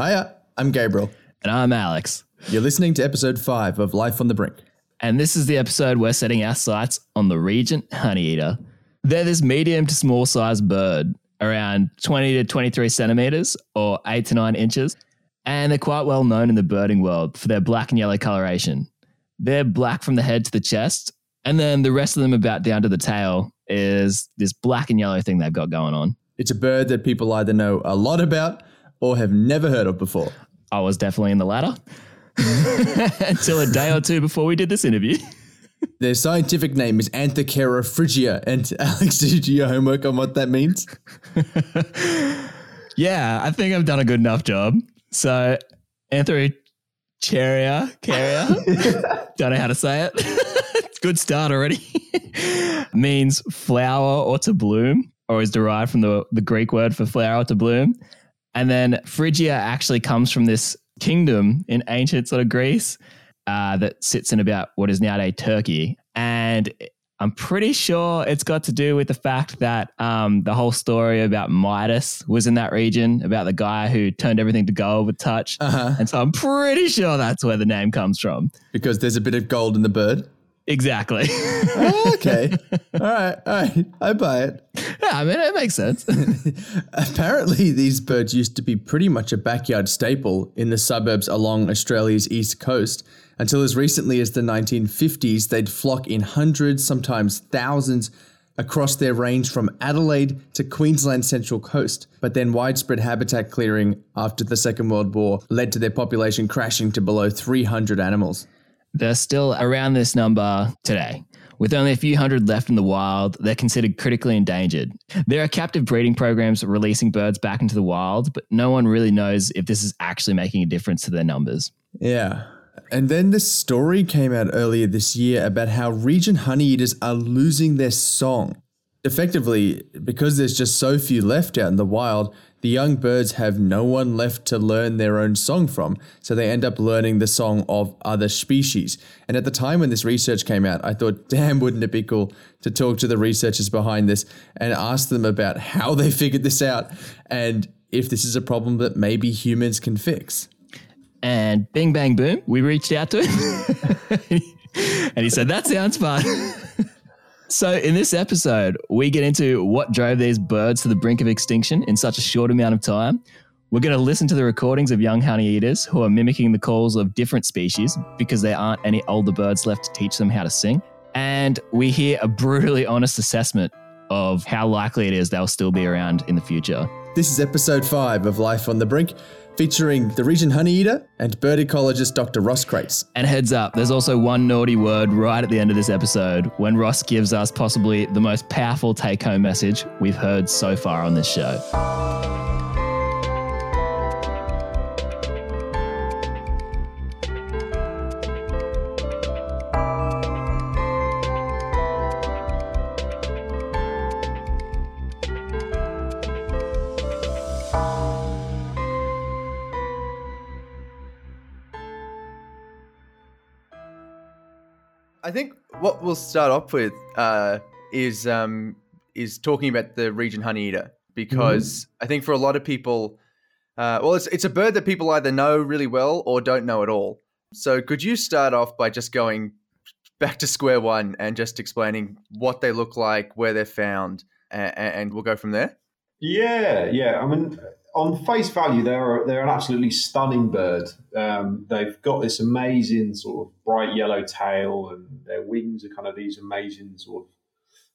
Hiya, I'm Gabriel. And I'm Alex. You're listening to episode 5 of Life on the Brink. And this is the episode we're setting our sights on the Regent Honeyeater. They're this medium to small sized bird, around 20 to 23 centimeters or 8 to 9 inches. And they're quite well known in the birding world for their black and yellow coloration. They're black from the head to the chest, and then the rest of them about down to the tail is this black and yellow thing they've got going on. It's a bird that people either know a lot about or have never heard of before. I was definitely in the latter until a day or two before we did this interview. Their scientific name is Anthochaera phrygia. And Alex, did you do your homework on what that means? yeah, I think I've done a good enough job. So, Anthrocheria, carrier, don't know how to say it. good start already. means flower or to bloom, or is derived from the, the Greek word for flower or to bloom. And then Phrygia actually comes from this kingdom in ancient sort of Greece uh, that sits in about what is nowadays Turkey. And I'm pretty sure it's got to do with the fact that um, the whole story about Midas was in that region, about the guy who turned everything to gold with touch. Uh-huh. And so I'm pretty sure that's where the name comes from. Because there's a bit of gold in the bird? Exactly. oh, okay. All right. All right. I buy it. Yeah, I mean, it makes sense. Apparently, these birds used to be pretty much a backyard staple in the suburbs along Australia's east coast. Until as recently as the 1950s, they'd flock in hundreds, sometimes thousands, across their range from Adelaide to Queensland's central coast. But then widespread habitat clearing after the Second World War led to their population crashing to below 300 animals. They're still around this number today. With only a few hundred left in the wild, they're considered critically endangered. There are captive breeding programs releasing birds back into the wild, but no one really knows if this is actually making a difference to their numbers. Yeah. And then this story came out earlier this year about how Regent honeyeaters are losing their song. Effectively, because there's just so few left out in the wild, the young birds have no one left to learn their own song from, so they end up learning the song of other species. And at the time when this research came out, I thought, damn, wouldn't it be cool to talk to the researchers behind this and ask them about how they figured this out and if this is a problem that maybe humans can fix. And bing, bang, boom, we reached out to him. and he said, that sounds fun. So, in this episode, we get into what drove these birds to the brink of extinction in such a short amount of time. We're going to listen to the recordings of young honey eaters who are mimicking the calls of different species because there aren't any older birds left to teach them how to sing. And we hear a brutally honest assessment of how likely it is they'll still be around in the future. This is episode five of Life on the Brink featuring the Regent Honeyeater and bird ecologist Dr. Ross Crates. And heads up, there's also one naughty word right at the end of this episode when Ross gives us possibly the most powerful take home message we've heard so far on this show. I think what we'll start off with uh, is um, is talking about the Regent honeyeater because mm. I think for a lot of people, uh, well, it's it's a bird that people either know really well or don't know at all. So could you start off by just going back to square one and just explaining what they look like, where they're found, and, and we'll go from there. Yeah, yeah. I mean, on face value, they're they're an absolutely stunning bird. Um, they've got this amazing sort of bright yellow tail, and their wings are kind of these amazing sort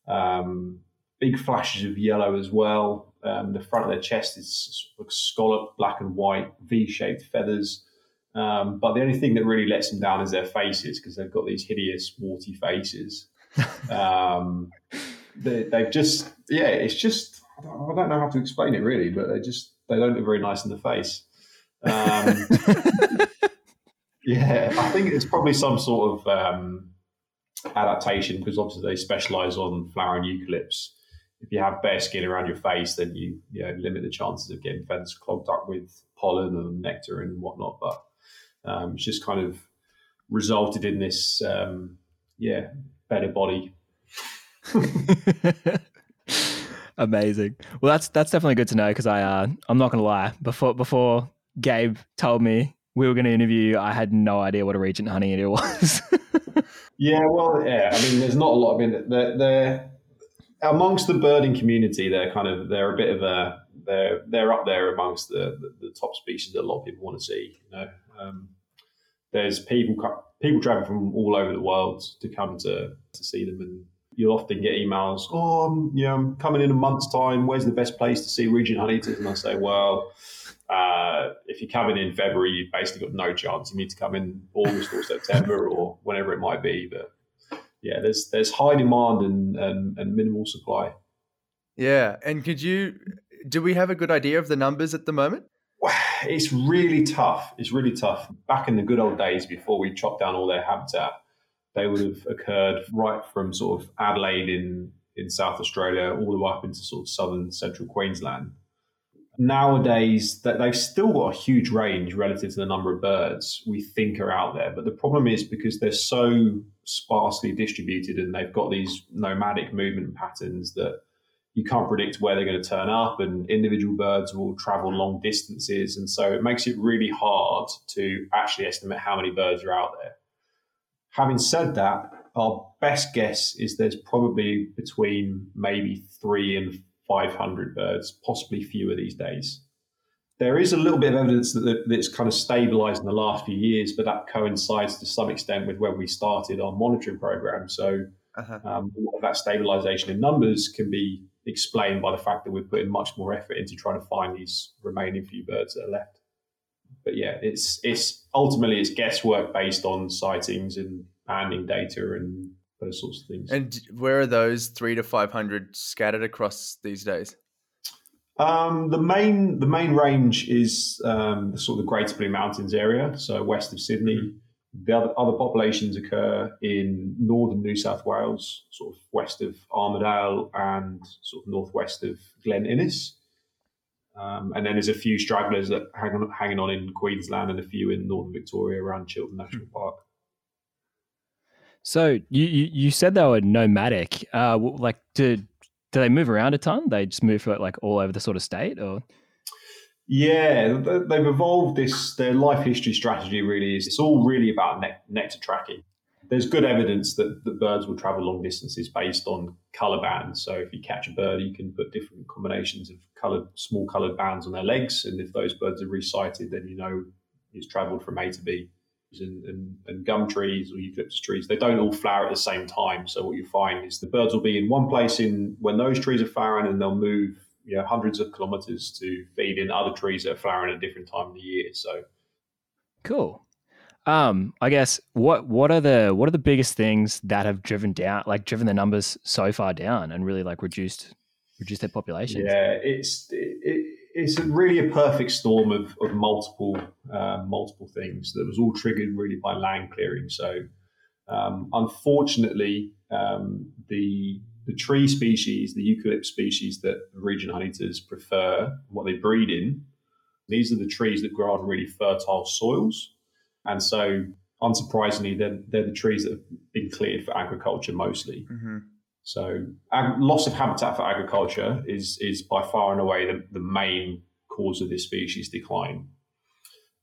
of um, big flashes of yellow as well. Um, the front of their chest is sort of scalloped black and white V-shaped feathers. Um, but the only thing that really lets them down is their faces because they've got these hideous warty faces. Um, they, they've just yeah, it's just I don't know how to explain it really, but they just they don't look very nice in the face. Um, yeah, I think it's probably some sort of um, adaptation because obviously they specialize on flowering eucalypts. If you have bare skin around your face, then you, you know, limit the chances of getting feathers clogged up with pollen and nectar and whatnot. But um, it's just kind of resulted in this, um, yeah, better body. Amazing. Well, that's that's definitely good to know because I uh, I'm not gonna lie. Before before Gabe told me we were going to interview you, I had no idea what a Regent Honeyeater was. yeah, well, yeah. I mean, there's not a lot. I mean, they're, they're amongst the birding community. They're kind of they're a bit of a they're they're up there amongst the, the, the top species that a lot of people want to see. You know, um, there's people people travel from all over the world to come to to see them, and you'll often get emails. Oh, I'm, you know, I'm coming in a month's time. Where's the best place to see Regent honeyeaters? And I say, well. Uh, if you're coming in February, you've basically got no chance. You need to come in August or September or whenever it might be. But yeah, there's there's high demand and, and, and minimal supply. Yeah, and could you do we have a good idea of the numbers at the moment? It's really tough. It's really tough. Back in the good old days before we chopped down all their habitat, they would have occurred right from sort of Adelaide in, in South Australia all the way up into sort of southern central Queensland. Nowadays, that they've still got a huge range relative to the number of birds we think are out there. But the problem is because they're so sparsely distributed and they've got these nomadic movement patterns that you can't predict where they're going to turn up, and individual birds will travel long distances. And so it makes it really hard to actually estimate how many birds are out there. Having said that, our best guess is there's probably between maybe three and 500 birds, possibly fewer these days. There is a little bit of evidence that, it's kind of stabilized in the last few years, but that coincides to some extent with when we started our monitoring program. So uh-huh. um, that stabilization in numbers can be explained by the fact that we're putting much more effort into trying to find these remaining few birds that are left. But yeah, it's it's ultimately it's guesswork based on sightings and banding data and those sorts of things. And where are those three to five hundred scattered across these days? Um, the main the main range is um, sort of the Greater Blue Mountains area, so west of Sydney. Mm-hmm. The other, other populations occur in northern New South Wales, sort of west of Armidale and sort of northwest of Glen Innes. Um, and then there's a few stragglers that hang on, hanging on in Queensland and a few in northern Victoria around Chiltern National Park. So you, you, you said they were nomadic. Uh, like, do do they move around a ton? They just move for like all over the sort of state, or yeah, they've evolved this. Their life history strategy really is. It's all really about ne- nectar tracking. There's good evidence that, that birds will travel long distances based on color bands. So if you catch a bird, you can put different combinations of colored, small colored bands on their legs, and if those birds are resighted, then you know it's travelled from A to B. And, and, and, gum trees or eucalyptus trees, they don't all flower at the same time. So what you find is the birds will be in one place in when those trees are flowering, and they'll move you know hundreds of kilometers to feed in other trees that are flowering at a different time of the year. So cool. Um, I guess what what are the what are the biggest things that have driven down like driven the numbers so far down and really like reduced reduced their population? Yeah, it's it, it's really a perfect storm of, of multiple uh, multiple things that was all triggered really by land clearing. So um, unfortunately, um, the the tree species, the eucalypt species that regent honeyeaters prefer, what they breed in, these are the trees that grow on really fertile soils. And so, unsurprisingly, they're, they're the trees that have been cleared for agriculture mostly. Mm-hmm. So, ag- loss of habitat for agriculture is, is by far and away the, the main cause of this species decline.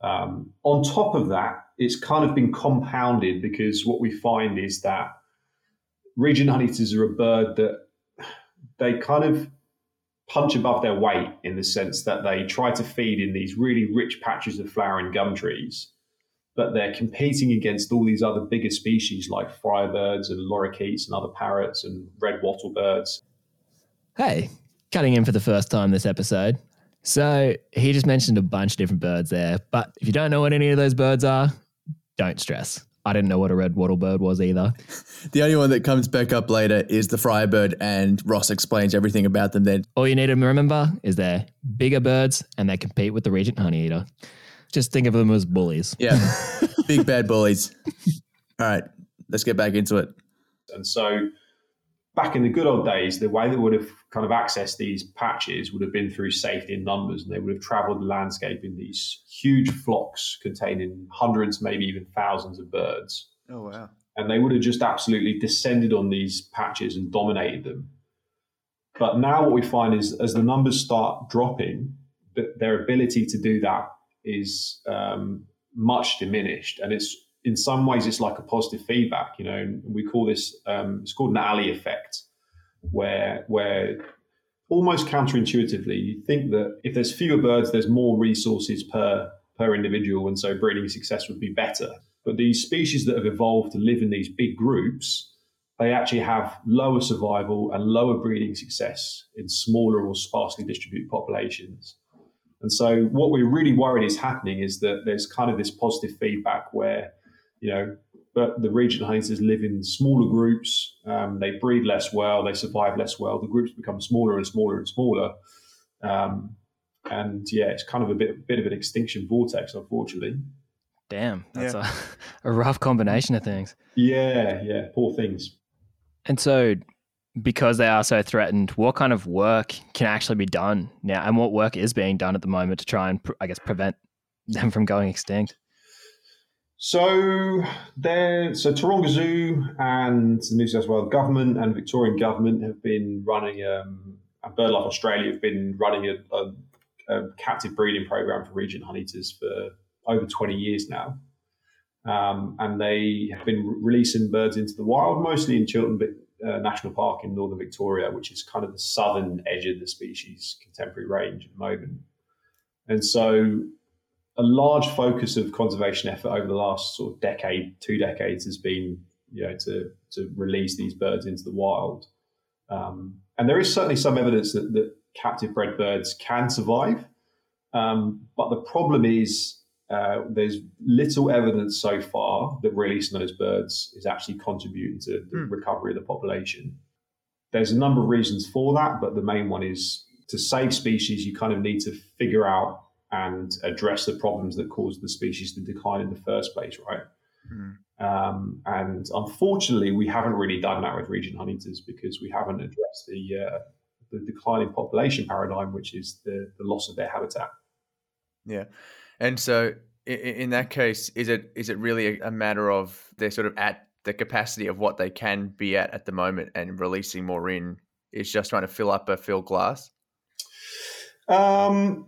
Um, on top of that, it's kind of been compounded because what we find is that regent honeyeaters are a bird that they kind of punch above their weight in the sense that they try to feed in these really rich patches of flowering gum trees, but they're competing against all these other bigger species like friarbirds and lorikeets and other parrots and red wattle birds. Hey, cutting in for the first time this episode. So he just mentioned a bunch of different birds there, but if you don't know what any of those birds are, don't stress. I didn't know what a red wattle bird was either. The only one that comes back up later is the friarbird, and Ross explains everything about them then. All you need to remember is they're bigger birds and they compete with the regent honeyeater. Just think of them as bullies. Yeah, big bad bullies. All right, let's get back into it. And so back in the good old days, the way they would have kind of accessed these patches would have been through safety in numbers, and they would have traveled the landscape in these huge flocks containing hundreds, maybe even thousands of birds. Oh, wow. And they would have just absolutely descended on these patches and dominated them. But now what we find is as the numbers start dropping, that their ability to do that is um, much diminished, and it's in some ways it's like a positive feedback. You know, we call this um, it's called an Allee effect, where where almost counterintuitively you think that if there's fewer birds, there's more resources per per individual, and so breeding success would be better. But these species that have evolved to live in these big groups, they actually have lower survival and lower breeding success in smaller or sparsely distributed populations. And so, what we're really worried is happening is that there's kind of this positive feedback where, you know, but the region hunters live in smaller groups. Um, they breed less well. They survive less well. The groups become smaller and smaller and smaller. Um, and yeah, it's kind of a bit, bit of an extinction vortex, unfortunately. Damn, that's yeah. a, a rough combination of things. Yeah, yeah, poor things. And so, because they are so threatened, what kind of work can actually be done now, and what work is being done at the moment to try and, I guess, prevent them from going extinct? So there, so Taronga Zoo and the New South Wales government and Victorian government have been running, um, and BirdLife Australia have been running a, a, a captive breeding program for regent honeyeaters for over 20 years now. Um, and they have been releasing birds into the wild, mostly in Chiltern uh, National Park in northern Victoria, which is kind of the southern edge of the species contemporary range at the moment. And so, a large focus of conservation effort over the last sort of decade, two decades, has been you know to to release these birds into the wild. Um, and there is certainly some evidence that, that captive bred birds can survive, um, but the problem is uh, there's little evidence so far that releasing those birds is actually contributing to the mm. recovery of the population. There's a number of reasons for that, but the main one is to save species, you kind of need to figure out and address the problems that caused the species to decline in the first place, right? Mm. Um, and unfortunately, we haven't really done that with regent honeyeaters because we haven't addressed the uh, the declining population paradigm, which is the, the loss of their habitat. Yeah. And so, in, that case, is it is it really a, matter of they're sort of at the capacity of what they can be at at the moment, and releasing more in is just trying to fill up a filled glass? Um,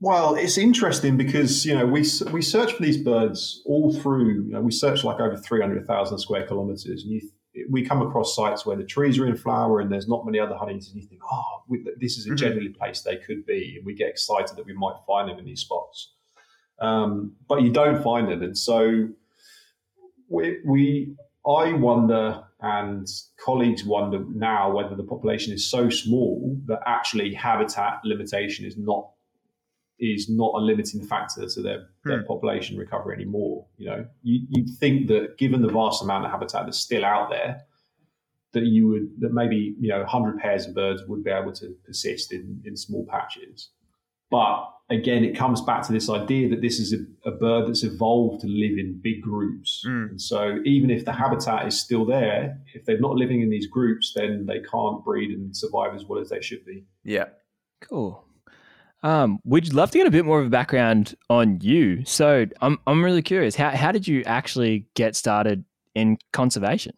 well, it's interesting because you know we we search for these birds all through. You know, we search like over three hundred thousand square kilometers, and you, we come across sites where the trees are in flower and there's not many other honeys, and you think, oh, this is a mm-hmm. genuinely place they could be, and we get excited that we might find them in these spots um, but you don't find it. And so we, we, I wonder, and colleagues wonder now whether the population is so small that actually habitat limitation is not is not a limiting factor to their, hmm. their population recovery anymore. You know, you, you'd think that given the vast amount of habitat that's still out there, that you would that maybe you know 100 pairs of birds would be able to persist in, in small patches. But again, it comes back to this idea that this is a, a bird that's evolved to live in big groups. Mm. And so even if the habitat is still there, if they're not living in these groups, then they can't breed and survive as well as they should be. Yeah. Cool. Um, we'd love to get a bit more of a background on you. So I'm I'm really curious. How how did you actually get started in conservation?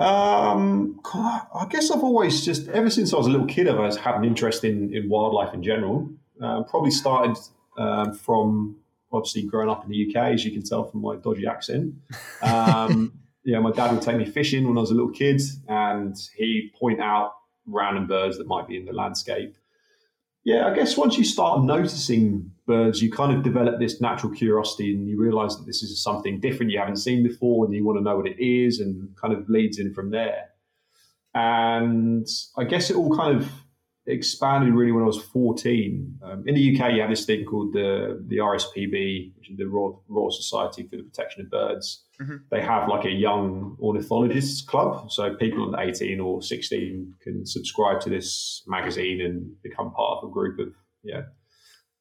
Um, I guess I've always just ever since I was a little kid, I've always had an interest in, in wildlife in general. Uh, probably started um, from obviously growing up in the UK, as you can tell from my dodgy accent. Um, yeah, my dad would take me fishing when I was a little kid, and he'd point out random birds that might be in the landscape. Yeah, I guess once you start noticing birds, you kind of develop this natural curiosity and you realize that this is something different you haven't seen before and you want to know what it is and kind of leads in from there. And I guess it all kind of expanded really when I was 14. Um, in the UK, you have this thing called the, the RSPB, which is the Royal, Royal Society for the Protection of Birds. Mm-hmm. They have like a young ornithologists club. So people under 18 or 16 can subscribe to this magazine and become part of a group of yeah,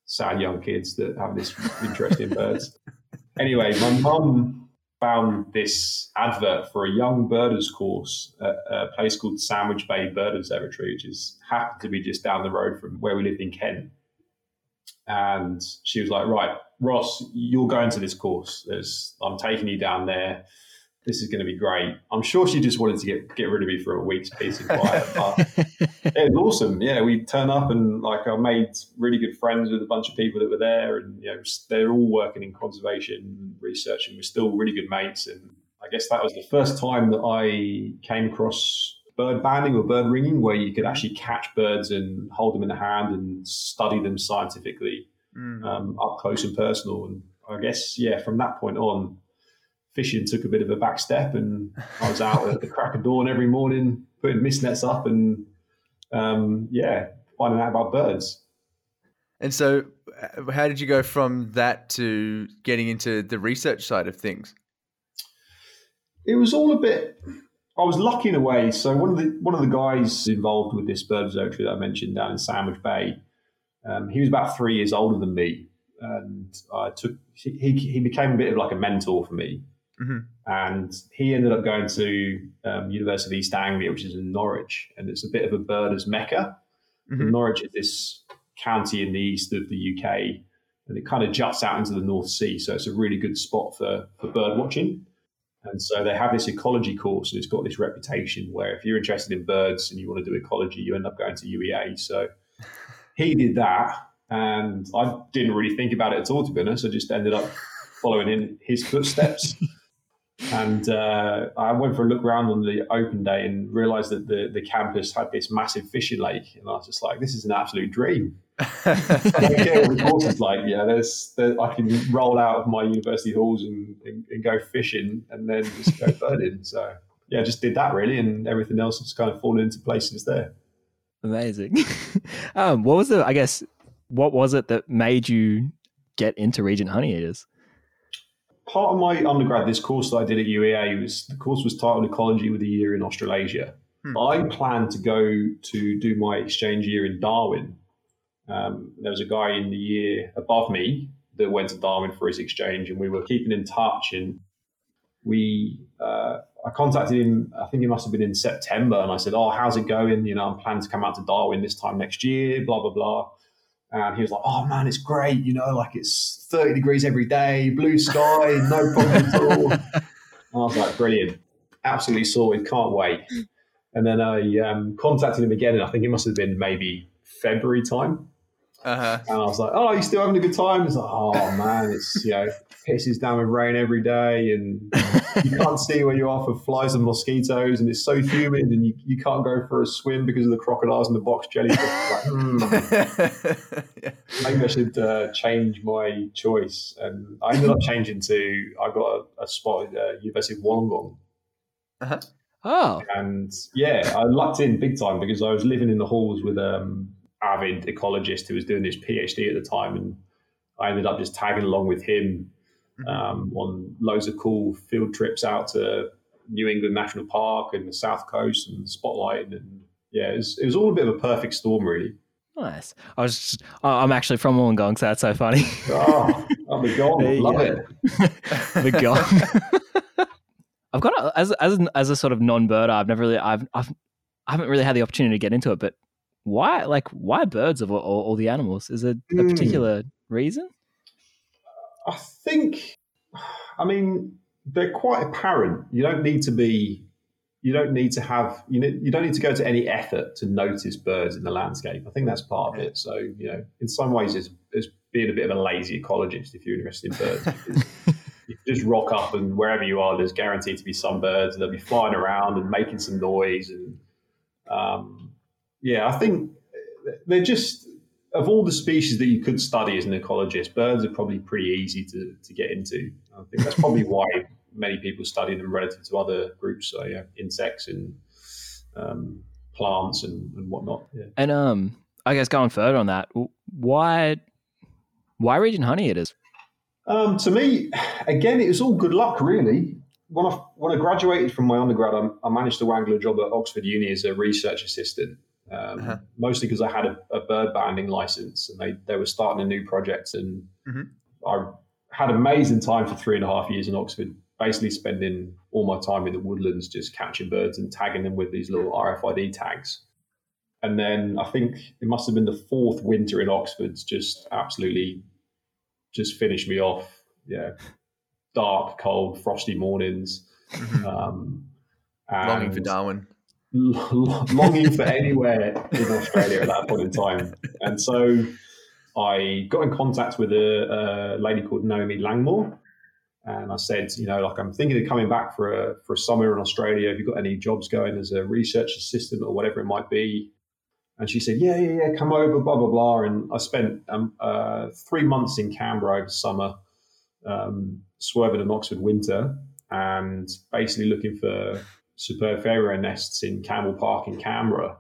sad young kids that have this interest in birds. Anyway, my mum found this advert for a young birders course at a place called Sandwich Bay Bird Observatory, which is happened to be just down the road from where we lived in Kent. And she was like, "Right, Ross, you're going to this course. There's, I'm taking you down there. This is going to be great. I'm sure she just wanted to get get rid of me for a week's peace and quiet. But it was awesome. Yeah, we turned up and like I made really good friends with a bunch of people that were there, and you know they're all working in conservation research, and we're still really good mates. And I guess that was the first time that I came across bird banding or bird ringing, where you could actually catch birds and hold them in the hand and study them scientifically mm. um, up close and personal. And I guess yeah, from that point on fishing took a bit of a back step, and I was out at the crack of dawn every morning putting mist nets up and um, yeah, finding out about birds. And so, uh, how did you go from that to getting into the research side of things? It was all a bit. I was lucky in a way. So one of the one of the guys involved with this bird observatory that I mentioned down in Sandwich Bay, um, he was about three years older than me, and I took he he became a bit of like a mentor for me. Mm-hmm. And he ended up going to um, University of East Anglia, which is in Norwich, and it's a bit of a birders mecca. Mm-hmm. Norwich is this county in the east of the UK, and it kind of juts out into the North Sea, so it's a really good spot for for bird watching. And so they have this ecology course, and it's got this reputation where if you're interested in birds and you want to do ecology, you end up going to UEA. So he did that, and I didn't really think about it at all. To be honest, I just ended up following in his footsteps. And uh, I went for a look around on the open day and realized that the, the campus had this massive fishing lake. And I was just like, this is an absolute dream. I what the course is like. Yeah, there's, there, I can roll out of my university halls and, and, and, go fishing and then just go birding. So, yeah, I just did that really. And everything else has kind of fallen into place since there. Amazing. um, what was the, I guess, what was it that made you get into Regent Honey Eaters? Part of my undergrad, this course that I did at UEA was the course was titled Ecology with a Year in Australasia. Hmm. I planned to go to do my exchange year in Darwin. Um, there was a guy in the year above me that went to Darwin for his exchange, and we were keeping in touch. And we, uh, I contacted him. I think it must have been in September, and I said, "Oh, how's it going? You know, I'm planning to come out to Darwin this time next year." Blah blah blah. And he was like, "Oh man, it's great. You know, like it's 30 degrees every day, blue sky, no problem at all." And I was like, "Brilliant, absolutely sorted. Can't wait." And then I um, contacted him again, and I think it must have been maybe February time. Uh-huh. And I was like, "Oh, you still having a good time?" He's like, "Oh man, it's you know pisses down with rain every day, and you can't see where you are for flies and mosquitoes, and it's so humid, and you, you can't go for a swim because of the crocodiles and the box jellyfish." Like, mm, yeah. Maybe I should uh, change my choice, and I ended up changing to I got a, a spot at uh, University of Wollongong. Uh-huh. Oh, and yeah, I lucked in big time because I was living in the halls with um avid ecologist who was doing his PhD at the time, and I ended up just tagging along with him mm-hmm. um, on loads of cool field trips out to New England National Park and the South Coast and spotlighting, and yeah, it was, it was all a bit of a perfect storm, really. Nice. I was just, I'm actually from Wollongong, so that's so funny. oh, I'm a gong. Love it. the gong. I've got a, as as as a sort of non-birder. I've never really I've, I've I haven't really had the opportunity to get into it, but why like why birds of all, all the animals? Is it a mm. particular reason? I think, I mean, they're quite apparent. You don't need to be, you don't need to have, you know, you don't need to go to any effort to notice birds in the landscape. I think that's part of it. So, you know, in some ways, it's, it's being a bit of a lazy ecologist if you're interested in birds. you just rock up and wherever you are, there's guaranteed to be some birds and they'll be flying around and making some noise. And um, yeah, I think they're just of all the species that you could study as an ecologist, birds are probably pretty easy to, to get into. I think that's probably why many people study them relative to other groups, so yeah, insects and um, plants and, and whatnot. Yeah. And um, I guess going further on that, why why Regent Honey it is? Um, to me, again, it was all good luck, really. When I when I graduated from my undergrad, I, I managed to wangle a job at Oxford Uni as a research assistant um, uh-huh. mostly because I had a, a, bird banding license and they, they were starting a new project. And mm-hmm. I had amazing time for three and a half years in Oxford, basically spending all my time in the woodlands just catching birds and tagging them with these little RFID tags. And then I think it must have been the fourth winter in Oxford's just absolutely just finished me off. Yeah. Dark, cold, frosty mornings. Um, Longing for Darwin. Longing for anywhere in Australia at that point in time. And so I got in contact with a, a lady called Naomi Langmore. And I said, you know, like I'm thinking of coming back for a for a summer in Australia. Have you got any jobs going as a research assistant or whatever it might be? And she said, yeah, yeah, yeah, come over, blah blah blah. And I spent um, uh, three months in Canberra over summer, um, swerving an Oxford winter, and basically looking for superb fairy wren nests in Campbell Park in Canberra.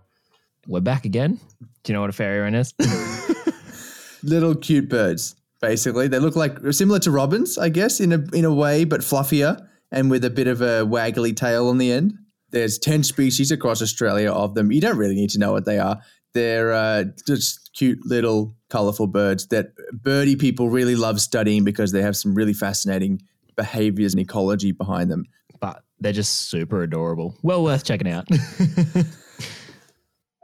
We're back again. Do you know what a fairy wren is? Little cute birds, basically. They look like similar to robins, I guess, in a in a way, but fluffier and with a bit of a waggly tail on the end. There's ten species across Australia of them. You don't really need to know what they are. They're uh, just cute little colourful birds that birdie people really love studying because they have some really fascinating behaviours and ecology behind them. But they're just super adorable. Well worth checking out.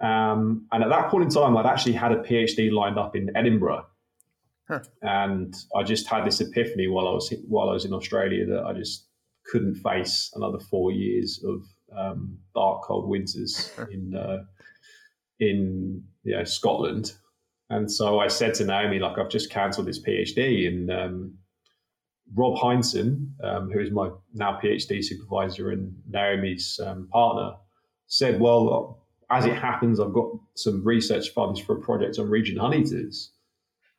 Um, and at that point in time, I'd actually had a PhD lined up in Edinburgh, Huh. and I just had this epiphany while I was while I was in Australia that I just couldn't face another four years of um, dark, cold winters in uh, in you know, Scotland. And so I said to Naomi, like, I've just cancelled this PhD, and um, Rob Heinsohn, um, who is my now PhD supervisor and Naomi's um, partner, said, "Well, as it happens, I've got some research funds for a project on regent honeyeaters."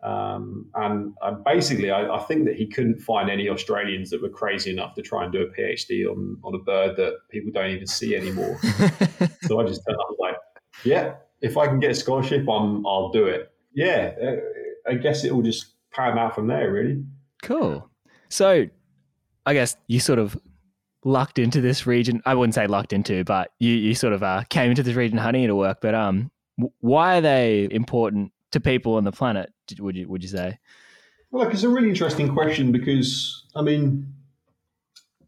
Um, and, and basically, I, I think that he couldn't find any Australians that were crazy enough to try and do a PhD on on a bird that people don't even see anymore. so I just turned up like, "Yeah, if I can get a scholarship, I'm I'll do it." Yeah, uh, I guess it will just pan out from there, really. cool. So, I guess you sort of lucked into this region. I wouldn't say lucked into, but you, you sort of uh, came into this region honey to work. But um, why are they important to people on the planet? Would you would you say? Well, look, it's a really interesting question because I mean,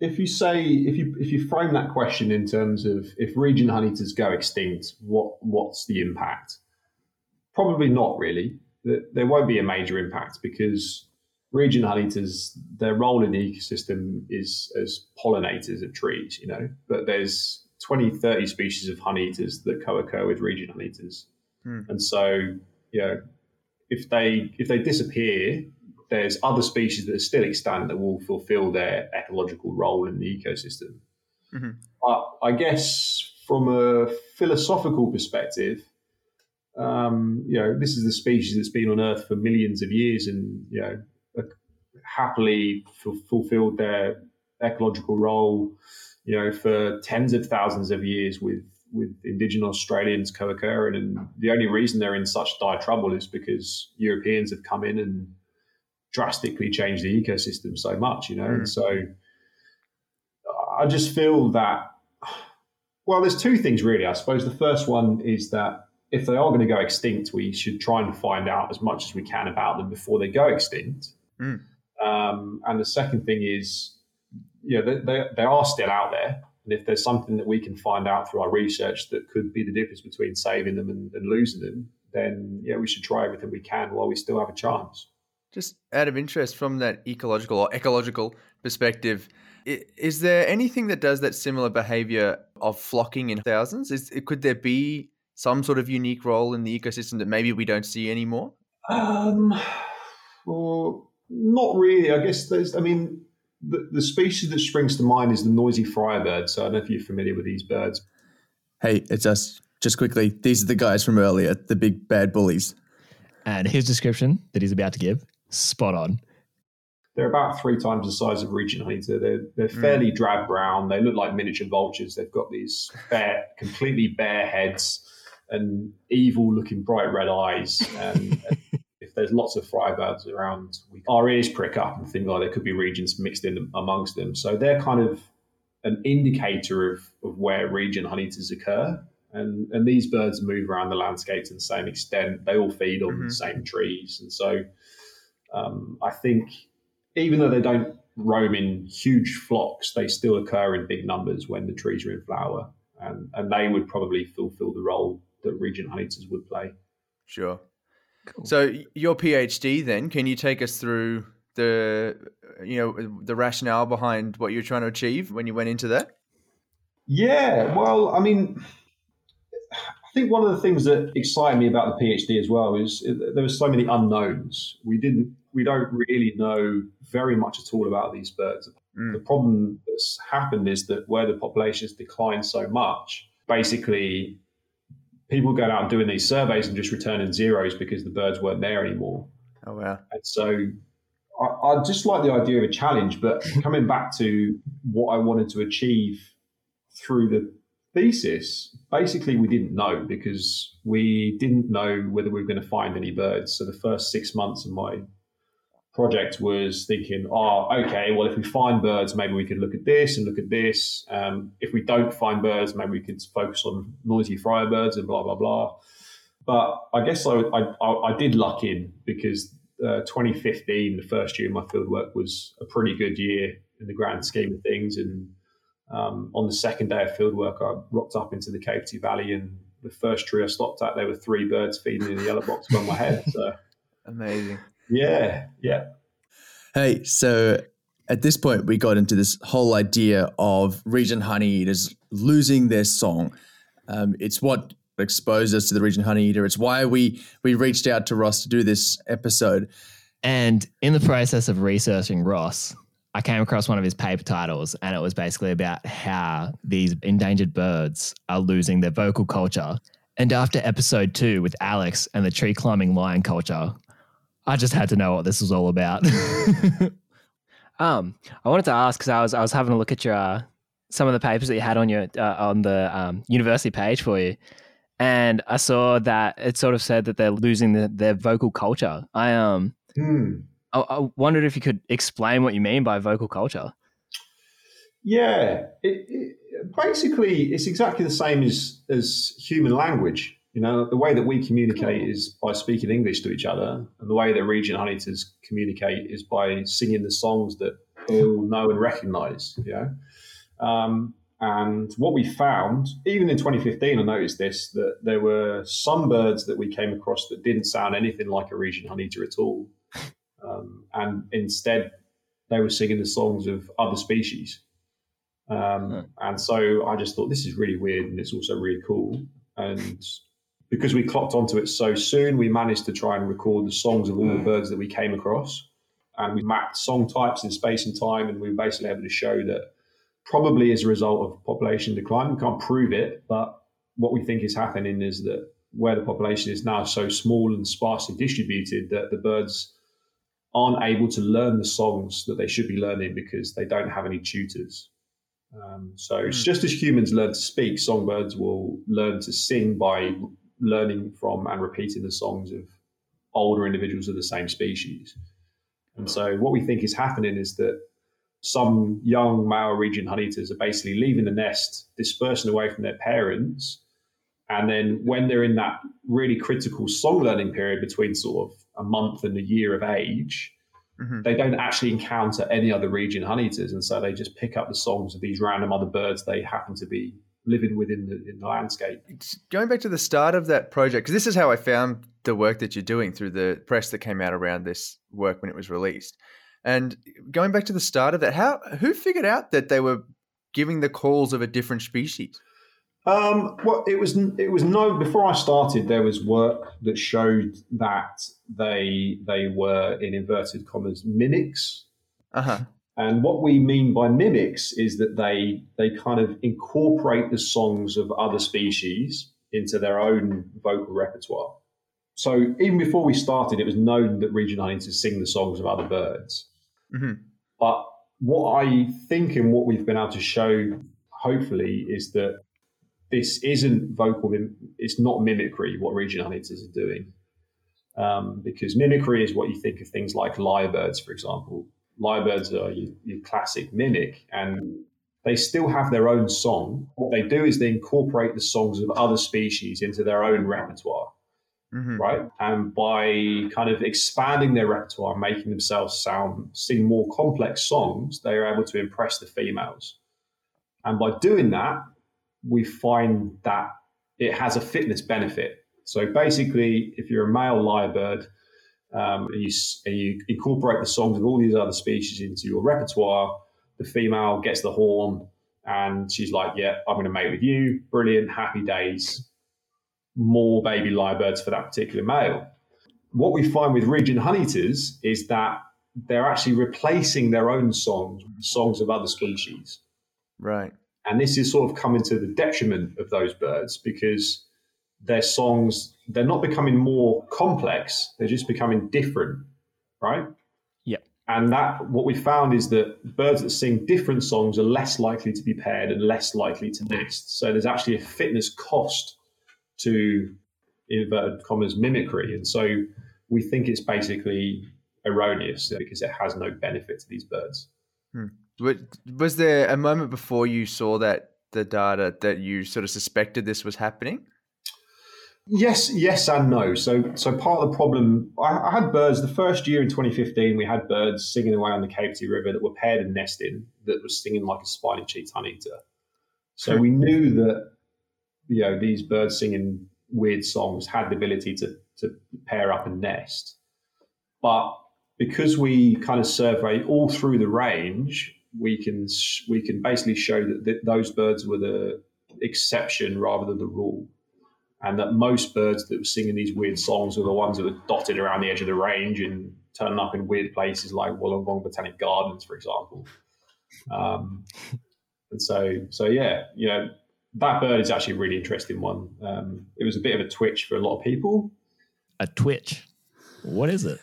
if you say if you if you frame that question in terms of if regent honeyeaters go extinct, what what's the impact? Probably not really. There won't be a major impact because regent honeyeaters, their role in the ecosystem is as pollinators of trees, you know. But there's 20, 30 species of honeyeaters that co-occur with regent honeyeaters, Hmm. and so you know, if they if they disappear, there's other species that are still extant that will fulfill their ecological role in the ecosystem. Mhm. But I guess from a philosophical perspective, um, you know, this is the species that's been on Earth for millions of years and you know happily f- fulfilled their ecological role, you know, for tens of thousands of years with with indigenous Australians co-occurring, and the only reason they're in such dire trouble is because Europeans have come in and drastically changed the ecosystem so much, you know. And hmm. so I just feel that well, there's two things really. I suppose the first one is that if they are going to go extinct, we should try and find out as much as we can about them before they go extinct. Mm. Um, and the second thing is, you know, they, they, they are still out there. And if there's something that we can find out through our research that could be the difference between saving them and, and losing them, then yeah, we should try everything we can while we still have a chance. Just out of interest from that ecological or ecological perspective, is there anything that does that similar behavior of flocking in thousands? Is could there be some sort of unique role in the ecosystem that maybe we don't see anymore? Um, well, not really. I guess there's. I mean, the, the species that springs to mind is the noisy friarbird. So I don't know if you're familiar with these birds. Hey, it's us. Just quickly, these are the guys from earlier, the big bad bullies. And his description that he's about to give, spot on. They're about three times the size of regent honeyeater. They're they're fairly mm. drab brown. They look like miniature vultures. They've got these bare, completely bare heads and evil-looking bright red eyes. And, and if there's lots of friarbirds around, we, our ears prick up and think, oh, there could be regents mixed in amongst them. So they're kind of an indicator of, of where regent honeyeaters occur. And, and these birds move around the landscape to the same extent. They all feed on Mhm. the same trees. And so um, I think even though they don't roam in huge flocks, they still occur in big numbers when the trees are in flower. And, and they would probably fulfill the role that regent honeyeaters would play. Sure. So your PhD then, can you take us through the you know the rationale behind what you're trying to achieve when you went into that? Yeah, well, I mean, I think one of the things that excited me about the PhD as well is there were so many unknowns. We didn't, we don't really know very much at all about these birds. Mm. The problem that's happened is that where the population has declined so much, basically, people go out and doing these surveys and just returning zeros because the birds weren't there anymore. Oh wow! And so I, I just like the idea of a challenge, but coming back to what I wanted to achieve through the thesis, basically we didn't know because we didn't know whether we were going to find any birds. So the first six months of my project was thinking, oh, okay, well, if we find birds, maybe we could look at this and look at this. Um, if we don't find birds, maybe we could focus on noisy friar birds and blah, blah, blah. But I guess I, I, I did luck in because uh, 2015, the first year of my fieldwork, was a pretty good year in the grand scheme of things. And um, on the second day of fieldwork, I rocked up into the Capertee Valley, and the first tree I stopped at, there were three birds feeding in the yellow box above my head. So amazing. Yeah, yeah. Hey, so at this point, we got into this whole idea of regent honey eaters losing their song. Um, it's what exposed us to the regent honey eater. It's why we we reached out to Ross to do this episode. And in the process of researching Ross, I came across one of his paper titles, and it was basically about how these endangered birds are losing their vocal culture. And after episode two with Alex and the tree climbing lion culture, I just had to know what this was all about. um, I wanted to ask because I was I was having a look at your uh, some of the papers that you had on your uh, on the um, university page for you, and I saw that it sort of said that they're losing the, their vocal culture. I um, hmm. I, I, wondered if you could explain what you mean by vocal culture. Yeah, it, it, basically, it's exactly the same as as human language. You know, the way that we communicate is by speaking English to each other, and the way that region hunters communicate is by singing the songs that they all know and recognise. You know, um, and what we found, even in 2015, I noticed this that there were some birds that we came across that didn't sound anything like a regent honeyeater at all, um, and instead they were singing the songs of other species. Um, and so I just thought this is really weird, and it's also really cool. And because we clocked onto it so soon, we managed to try and record the songs of all the birds that we came across. And we mapped song types in space and time, and we were basically able to show that probably as a result of population decline. We can't prove it, but what we think is happening is that where the population is now so small and sparsely distributed that the birds aren't able to learn the songs that they should be learning because they don't have any tutors. Um, so mm. it's just as humans learn to speak, songbirds will learn to sing by learning from and repeating the songs of older individuals of the same species. And so what we think is happening is that some young male regent honeyeaters are basically leaving the nest, dispersing away from their parents. And then when they're in that really critical song learning period between sort of a month and a year of age, mm-hmm. they don't actually encounter any other regent honeyeaters. And so they just pick up the songs of these random other birds they happen to be living within the, in the landscape. Going back to the start of that project, because this is how I found the work that you're doing through the press that came out around this work when it was released. And going back to the start of that, how who figured out that they were giving the calls of a different species? Um, well, it was it was no before I started. There was work that showed that they they were in inverted commas mimics. Uh huh. And what we mean by mimics is that they they kind of incorporate the songs of other species into their own vocal repertoire. So even before we started, it was known that regent honeyeaters sing the songs of other birds. Mm-hmm. But what I think and what we've been able to show, hopefully, is that this isn't vocal. It's not mimicry. What regent honeyeaters are doing, um, because mimicry is what you think of things like lyrebirds, for example lyrebirds are your, your classic mimic, and they still have their own song. What they do is they incorporate the songs of other species into their own repertoire. Mm-hmm. Right. And by kind of expanding their repertoire, making themselves sound, sing more complex songs, they are able to impress the females. And by doing that, we find that it has a fitness benefit. So basically, if you're a male lyrebird, um, and, you, and you incorporate the songs of all these other species into your repertoire. The female gets the horn, and she's like, "Yeah, I'm going to mate with you. Brilliant, happy days. More baby lyrebirds for that particular male." What we find with regent honeyeaters is that they're actually replacing their own songs with songs of other species. Right. And this is sort of coming to the detriment of those birds because their songs, they're not becoming more complex, they're just becoming different, right? Yeah. And that what we found is that birds that sing different songs are less likely to be paired and less likely to nest. So there's actually a fitness cost to inverted commas mimicry. And so we think it's basically erroneous because it has no benefit to these birds. Hmm. Was there a moment before you saw that the data that you sort of suspected this was happening? Yes, yes, and no. So, so part of the problem, I, I, had birds. The first year in 2015, we had birds singing away on the Capertee River that were paired and nesting, that was singing like a spiny-cheeked honeyeater. So we knew that, you know, these birds singing weird songs had the ability to to pair up and nest, but because we kind of survey all through the range, we can we can basically show that th- those birds were the exception rather than the rule, and that most birds that were singing these weird songs were the ones that were dotted around the edge of the range and turning up in weird places like Wollongong Botanic Gardens, for example. Um, and so, so yeah, you know, that bird is actually a really interesting one. Um, it was a bit of a twitch for a lot of people. A twitch. What is it?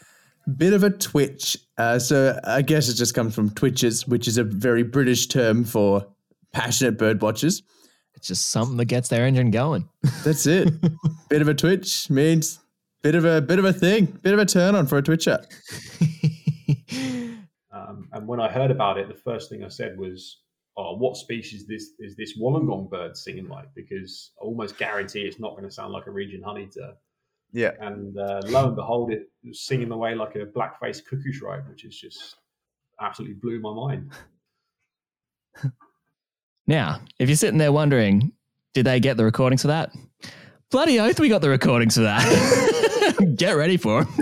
Bit of a twitch. Uh, so I guess it just comes from twitches, which is a very British term for passionate bird watchers. It's just something that gets their engine going. That's it. bit of a twitch means bit of a bit of a thing, bit of a turn on for a twitcher. um, and when I heard about it, the first thing I said was, "Oh, what species this is this Wollongong bird singing like?" Because I almost guarantee it's not going to sound like a regent honeyeater. Yeah. And uh, lo and behold, it was singing away like a black-faced cuckoo shrike, which is just absolutely blew my mind. now, if you're sitting there wondering, did they get the recordings for that? Bloody oath, we got the recordings for that. get ready for them.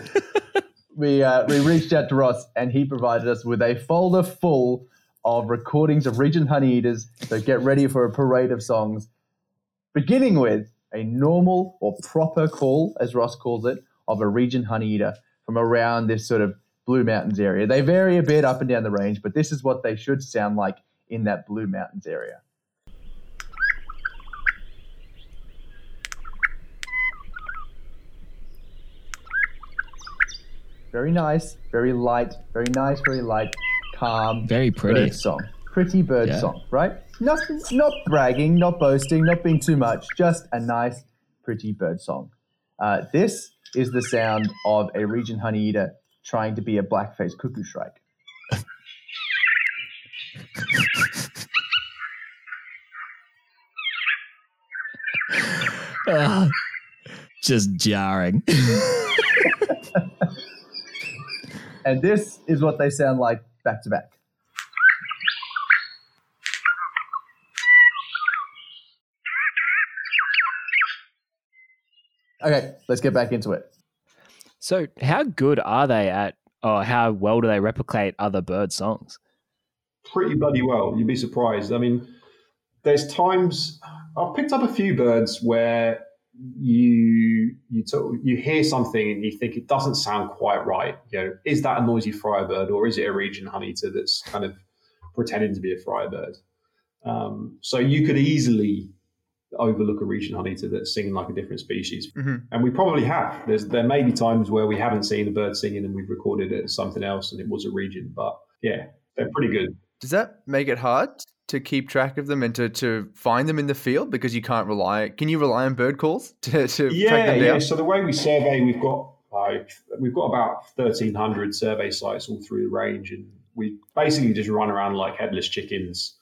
we uh, we reached out to Ross, and he provided us with a folder full of recordings of Regent Honeyeaters. So get ready for a parade of songs, beginning with a normal or proper call, as Ross calls it, of a regent honeyeater from around this sort of Blue Mountains area. They vary a bit up and down the range, but this is what they should sound like in that Blue Mountains area. Very nice, very light, very nice, very light, calm, very pretty song. Pretty bird yeah. song, right? Not, not bragging, not boasting, not being too much, just a nice, pretty bird song. Uh, this is the sound of a regent honeyeater trying to be a black-faced cuckoo shrike. Uh, just jarring. and this is what they sound like back to back. Okay, let's get back into it. So, how good are they at, or how well do they replicate other bird songs? Pretty bloody well. You'd be surprised. I mean, there's times I've picked up a few birds where you you talk, you hear something and you think it doesn't sound quite right. You know, is that a noisy friar bird or is it a regent honeyeater that's kind of pretending to be a friarbird? Um, so you could easily overlook a regent honeyeater that's singing like a different species. Mm-hmm. And we probably have. There's there may be times where we haven't seen a bird singing and we've recorded it as something else and it was a regent. But yeah, they're pretty good. Does that make it hard to keep track of them and to, to find them in the field because you can't rely can you rely on bird calls to, to yeah, track them down? Yeah, so the way we survey we've got like we've got about thirteen hundred survey sites all through the range and we basically just run around like headless chickens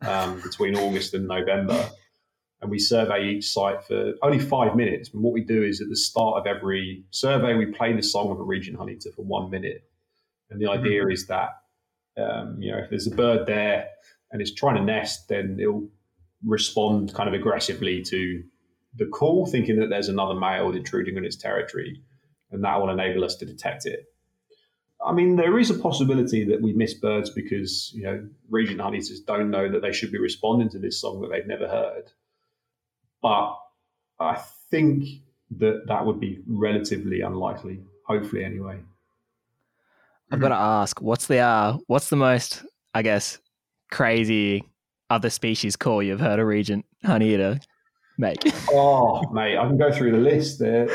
um, between August and November and we survey each site for only five minutes. And what we do is at the start of every survey, we play the song of a regent honeyeater for one minute. And the idea mm-hmm. is that, um, you know, if there's a bird there and it's trying to nest, then it'll respond kind of aggressively to the call, thinking that there's another male intruding on its territory. and that will enable us to detect it. I mean, there is a possibility that we miss birds because you know regent honeyeaters don't know that they should be responding to this song that they've never heard. But I think that that would be relatively unlikely. Hopefully, anyway. I've got to ask, what's the uh, what's the most, I guess, crazy other species call you've heard a regent honey honeyeater make? Oh, mate, I can go through the list there.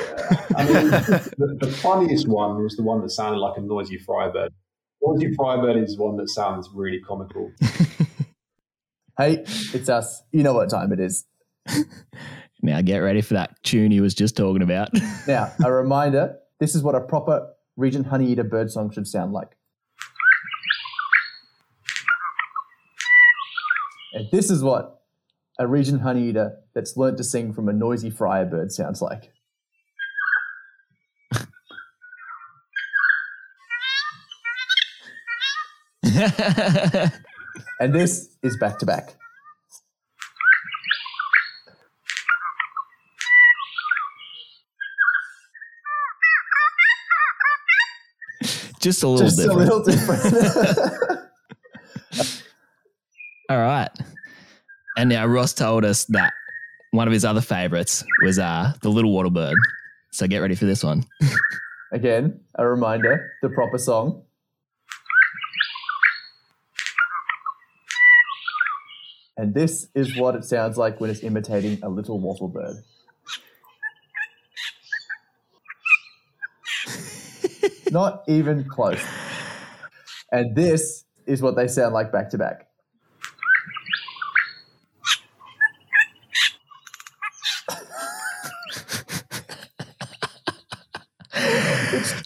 I mean, the, the funniest one was the one that sounded like a noisy friarbird. Noisy friarbird is one that sounds really comical. Hey, it's us. You know what time it is. Now get ready for that tune he was just talking about. Now, a reminder this is what a proper Regent Honeyeater bird song should sound like. And this is what a Regent Honeyeater that's learnt to sing from a noisy friar bird sounds like. And this is back to back. Just a little Just different. a little different. All right. And now Ross told us that one of his other favorites was uh, the little wattle bird. So get ready for this one. Again, a reminder the proper song. And this is what it sounds like when it's imitating a little wattle bird. Not even close. And this is what they sound like back to back.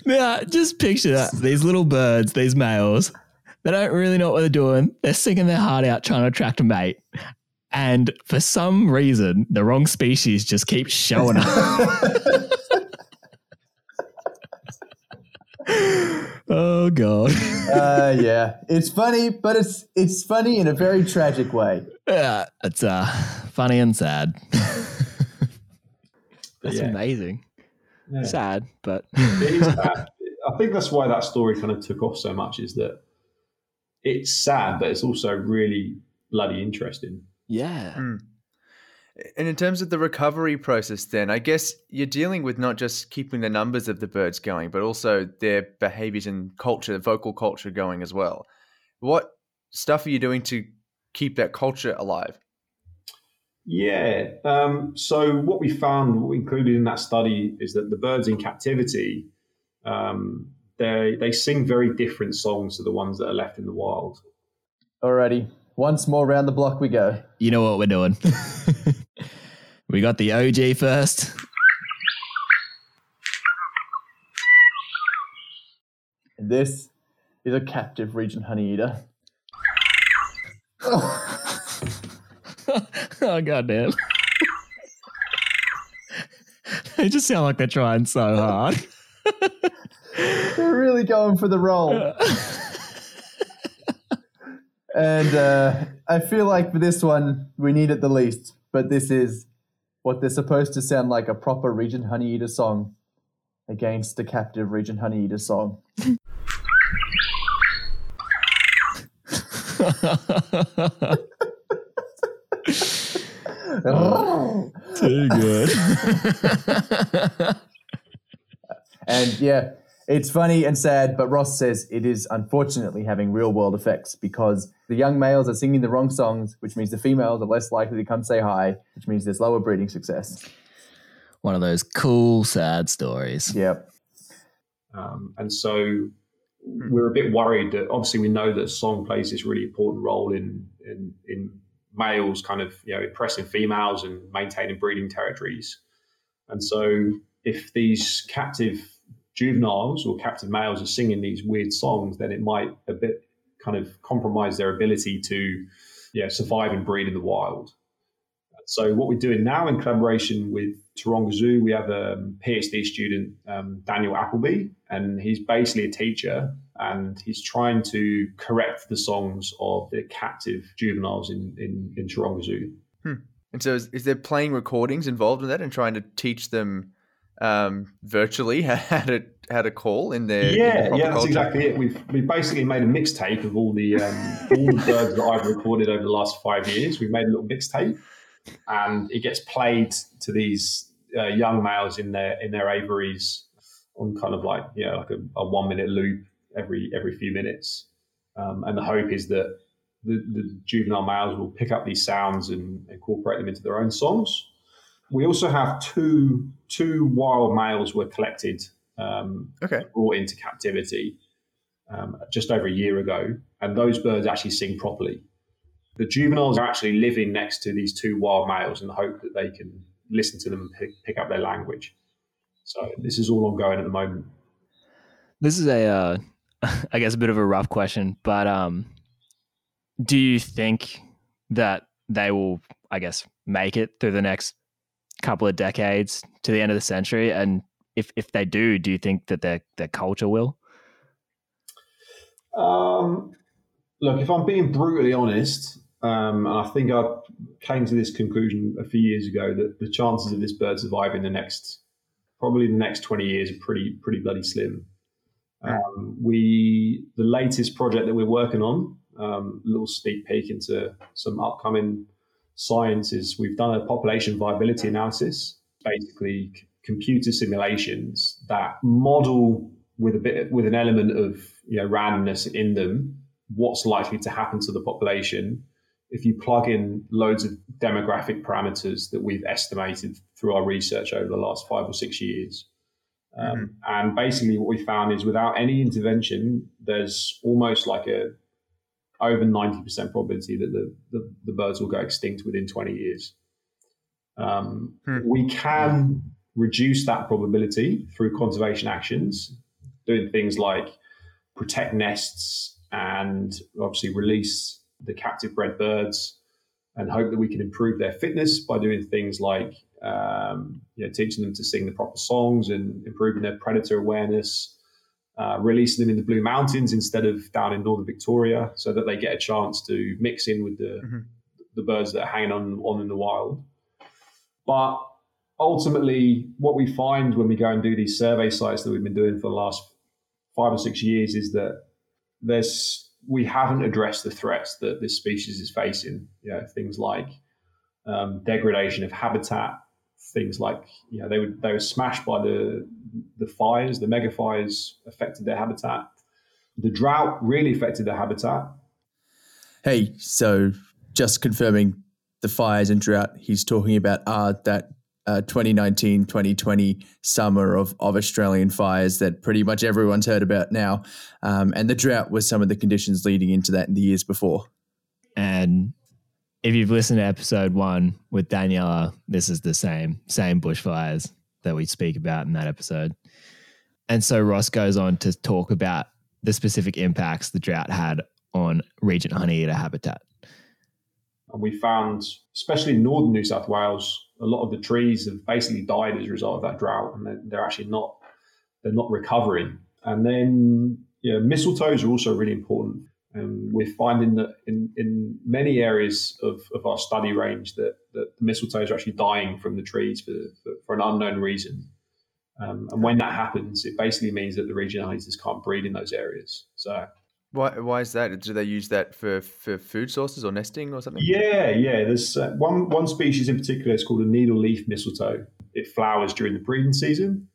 Now, just picture that. These little birds, these males, they don't really know what they're doing. They're singing their heart out trying to attract a mate. And for some reason, the wrong species just keeps showing up. oh, God. Uh, yeah, it's funny, but it's it's funny in a very tragic way. Yeah, it's uh, funny and sad. That's yeah. amazing. Yeah. Sad, but It is sad. I think that's why that story kind of took off so much is that it's sad, but it's also really bloody interesting. yeah. Mm. And in terms of the recovery process, then I guess you're dealing with not just keeping the numbers of the birds going, but also their behaviors and culture, vocal culture going as well. What stuff are you doing to keep that culture alive? Yeah. Um, so what we found, what we included in that study, is that the birds in captivity, um, they they sing very different songs to the ones that are left in the wild. Alrighty, once more round the block we go. You know what we're doing. we got the OG first. This is a captive Regent Honeyeater. oh goddamn. they just sound like they're trying so hard. They're really going for the role. And uh, I feel like for this one, we need it the least. But this is what they're supposed to sound like a proper Regent Honeyeater song against a captive Regent Honeyeater song. oh, Too good. And yeah, it's funny and sad, but Ross says it is unfortunately having real world effects because the young males are singing the wrong songs, which means the females are less likely to come say hi, which means there's lower breeding success. One of those cool, sad stories. Yep. Um, and so we're a bit worried that obviously we know that song plays this really important role in, in, in males kind of, you know, impressing females and maintaining breeding territories. And so if these captive juveniles or captive males are singing these weird songs, then it might a bit kind of compromise their ability to, yeah, survive and breed in the wild. So what we're doing now in collaboration with Taronga Zoo, we have a PhD student, um, Daniel Appleby, and he's basically a teacher, and he's trying to correct the songs of the captive juveniles in in, in Taronga Zoo. And so, is, is there playing recordings involved in that and trying to teach them um, virtually had a how to call in their in yeah, the yeah, that's exactly it. We've we basically made a mixtape of all the um, all the birds that I've recorded over the last five years. We've made a little mixtape, and it gets played to these uh, young males in their in their aviaries on kind of like you know like a, a one minute loop every every few minutes. Um, and the hope is that the, the juvenile males will pick up these sounds and incorporate them into their own songs. We also have two two wild males were collected um, Okay. brought into captivity um, just over a year ago, and those birds actually sing properly. The juveniles are actually living next to these two wild males in the hope that they can listen to them and pick, pick up their language. So this is all ongoing at the moment. This is a, uh, I guess, a bit of a rough question, but um, do you think that they will, I guess, make it through the next couple of decades to the end of the century? And if if they do, do you think that their their culture will? Um, look, if I'm being brutally honest, um, and I think I came to this conclusion a few years ago that the chances of this bird surviving the next, probably the next 20 years, are pretty pretty bloody slim. Um, we the latest project that we're working on, um, a little sneak peek into some upcoming science is we've done a population viability analysis, basically computer simulations that model with a bit with an element of you know randomness in them what's likely to happen to the population if you plug in loads of demographic parameters that we've estimated through our research over the last five or six years. Um, And basically, what we found is without any intervention, there's almost like a over 90% probability that the, the, the birds will go extinct within 20 years. Um, Hmm. We can reduce that probability through conservation actions, doing things like protect nests and obviously release the captive bred birds and hope that we can improve their fitness by doing things like um, you know, teaching them to sing the proper songs and improving their predator awareness, uh, releasing them in the Blue Mountains instead of down in northern Victoria so that they get a chance to mix in with the, Mhm. the birds that are hanging on, on in the wild. But ultimately, what we find when we go and do these survey sites that we've been doing for the last five or six years is that there's we haven't addressed the threats that this species is facing. You know, things like um, degradation of habitat, things like you know they were they were smashed by the the fires, the mega fires affected their habitat. The drought really affected their habitat. Hey, so just confirming the fires and drought he's talking about are that uh, 2019 2020 summer of, of Australian fires that pretty much everyone's heard about now. Um, and the drought was some of the conditions leading into that in the years before. And if you've listened to episode one with Daniela, this is the same same bushfires that we speak about in that episode. And so Ross goes on to talk about the specific impacts the drought had on regent honeyeater habitat. And we found, especially in northern New South Wales, a lot of the trees have basically died as a result of that drought, and they're, they're actually not they're not recovering. And then, know, mistletoes are also really important. And we're finding that in, in many areas of, of our study range that, that the mistletoes are actually dying from the trees for, for, for an unknown reason. Um, and when that happens, it basically means that the regionators can't breed in those areas. So Why, why is that? Do they use that for, for food sources or nesting or something? Yeah, yeah. There's uh, one one species in particular. It's called a needle leaf mistletoe. It flowers during the breeding season,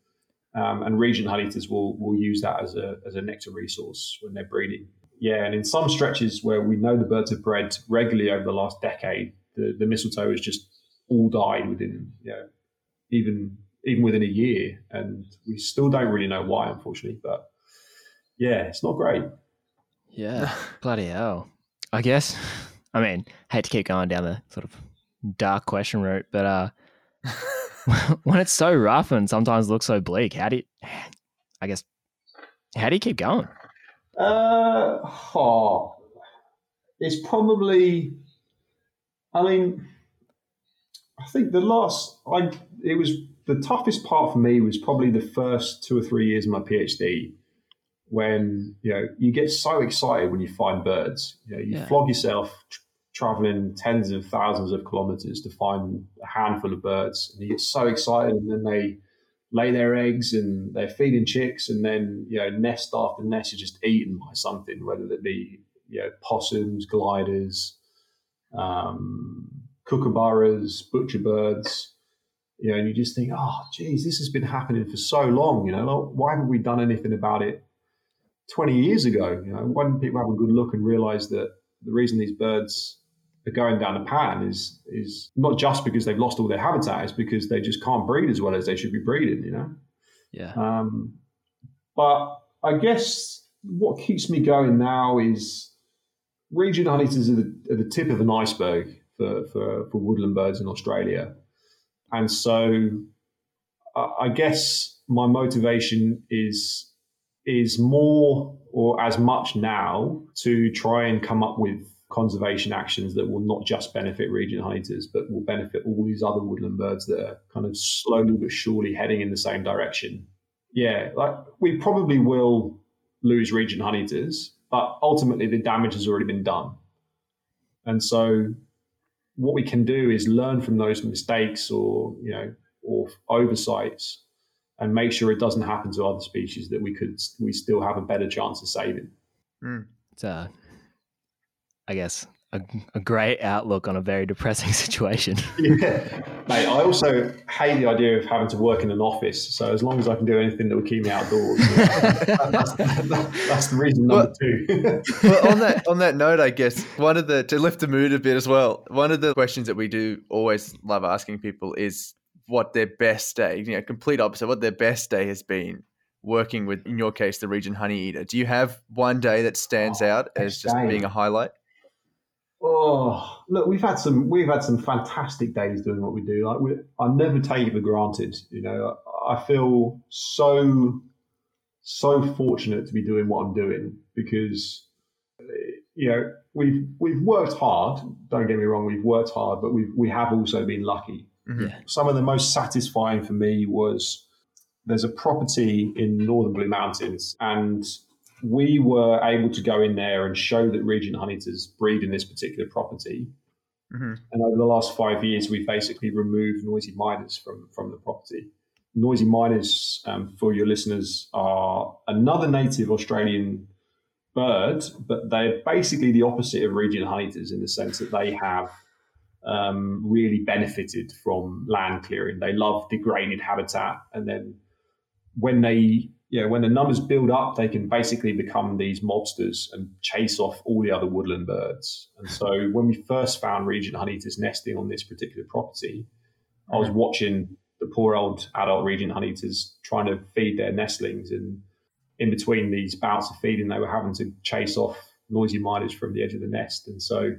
um, and regent honeyeaters will will use that as a as a nectar resource when they're breeding. Yeah, and in some stretches where we know the birds have bred regularly over the last decade, the, the mistletoe has just all died within you know even even within a year, and we still don't really know why, unfortunately. But yeah, it's not great. Yeah. Bloody hell. I guess. I mean, hate to keep going down the sort of dark question route, but uh when it's so rough and sometimes looks so bleak, how do you I guess how do you keep going? Uh, oh, it's probably. I mean, I think the last I it was the toughest part for me was probably the first two or three years of my PhD, when you know you get so excited when you find birds. You know, you Yeah. flog yourself tr- traveling tens of thousands of kilometers to find a handful of birds, and you get so excited, and then they lay their eggs and they're feeding chicks, and then you know nest after nest is just eaten by something, whether it be you know possums, gliders, um, kookaburras, butcher birds. You know, and you just think, oh, geez, this has been happening for so long. You know, why haven't we done anything about it 20 years ago? You know, why didn't people have a good look and realize that the reason these birds are going down the pan is is not just because they've lost all their habitat, it's because they just can't breed as well as they should be breeding, you know? Yeah. Um, but I guess what keeps me going now is regent honeyeaters are the, are the tip of an iceberg for, for, for woodland birds in Australia. And so I guess my motivation is is more or as much now to try and come up with conservation actions that will not just benefit regent honeyeaters, but will benefit all these other woodland birds that are kind of slowly but surely heading in the same direction. Yeah, like we probably will lose regent honeyeaters, but ultimately the damage has already been done. And so what we can do is learn from those mistakes or, you know, or oversights and make sure it doesn't happen to other species that we could we still have a better chance of saving. Mm. It's uh, I guess a, a great outlook on a very depressing situation. yeah, mate. I also hate the idea of having to work in an office. So as long as I can do anything that will keep me outdoors, that's, that's, the reason number well, two. well, on that on that note, I guess one of the to lift the mood a bit as well. One of the questions that we do always love asking people is what their best day, you know, complete opposite, what their best day has been working with, in your case, the regent honey eater. Do you have one day that stands oh, out as just day. being a highlight? Oh, look, we've had some we've had some fantastic days doing what we do. Like we, I never take it for granted. You know, I, I feel so so fortunate to be doing what I'm doing because you know we've we've worked hard. Don't get me wrong, we've worked hard, but we've we have also been lucky. Mm-hmm. Yeah. Some of the most satisfying for me was there's a property in northern Blue Mountains, and we were able to go in there and show that Regent Honeyeaters breed in this particular property. Mm-hmm. And over the last five years, we've basically removed noisy miners from, from the property. Noisy miners, um, for your listeners, are another native Australian bird, but they're basically the opposite of Regent Honeyeaters in the sense that they have um, really benefited from land clearing. They love degraded habitat, and then when they yeah, when the numbers build up, they can basically become these mobsters and chase off all the other woodland birds. And so when we first found Regent honeyeaters nesting on this particular property, I was watching the poor old adult Regent honeyeaters trying to feed their nestlings. And in between these bouts of feeding, they were having to chase off noisy miners from the edge of the nest. And so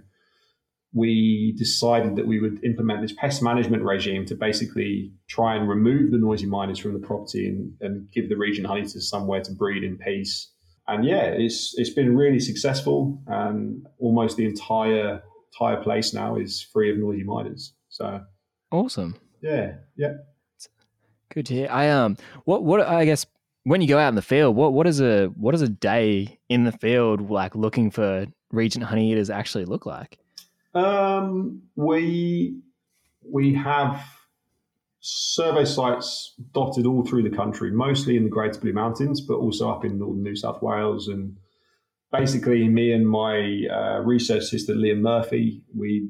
we decided that we would implement this pest management regime to basically try and remove the noisy miners from the property and, and give the regent honeyeaters somewhere to breed in peace. And yeah, it's it's been really successful. And almost the entire entire place now is free of noisy miners. So awesome. Yeah, yeah. Good to hear. I um, what what I guess when you go out in the field, what what is a what does a day in the field like looking for regent honeyeaters actually look like? Um, we we have survey sites dotted all through the country, mostly in the Greater Blue Mountains, but also up in northern New South Wales. And basically, me and my uh, research assistant Liam Murphy, we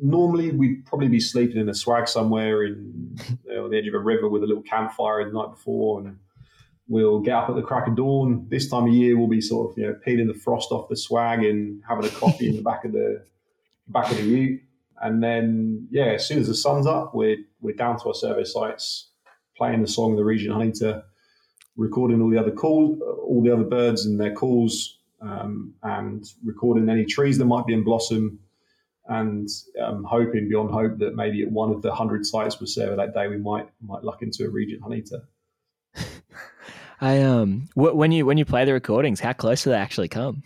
normally we'd probably be sleeping in a swag somewhere in you know, on the edge of a river with a little campfire the night before, and we'll get up at the crack of dawn. This time of year, we'll be sort of you know peeling the frost off the swag and having a coffee in the back of the back of the ute. And then, yeah, as soon as the sun's up, we're, we're down to our survey sites, playing the song of the regent honeyeater, recording all the other calls, all the other birds and their calls, um, and recording any trees that might be in blossom, and um, hoping beyond hope that maybe at one of the hundred sites we survey that day, we might might luck into a regent honeyeater. I um, when you when you play the recordings, how close do they actually come?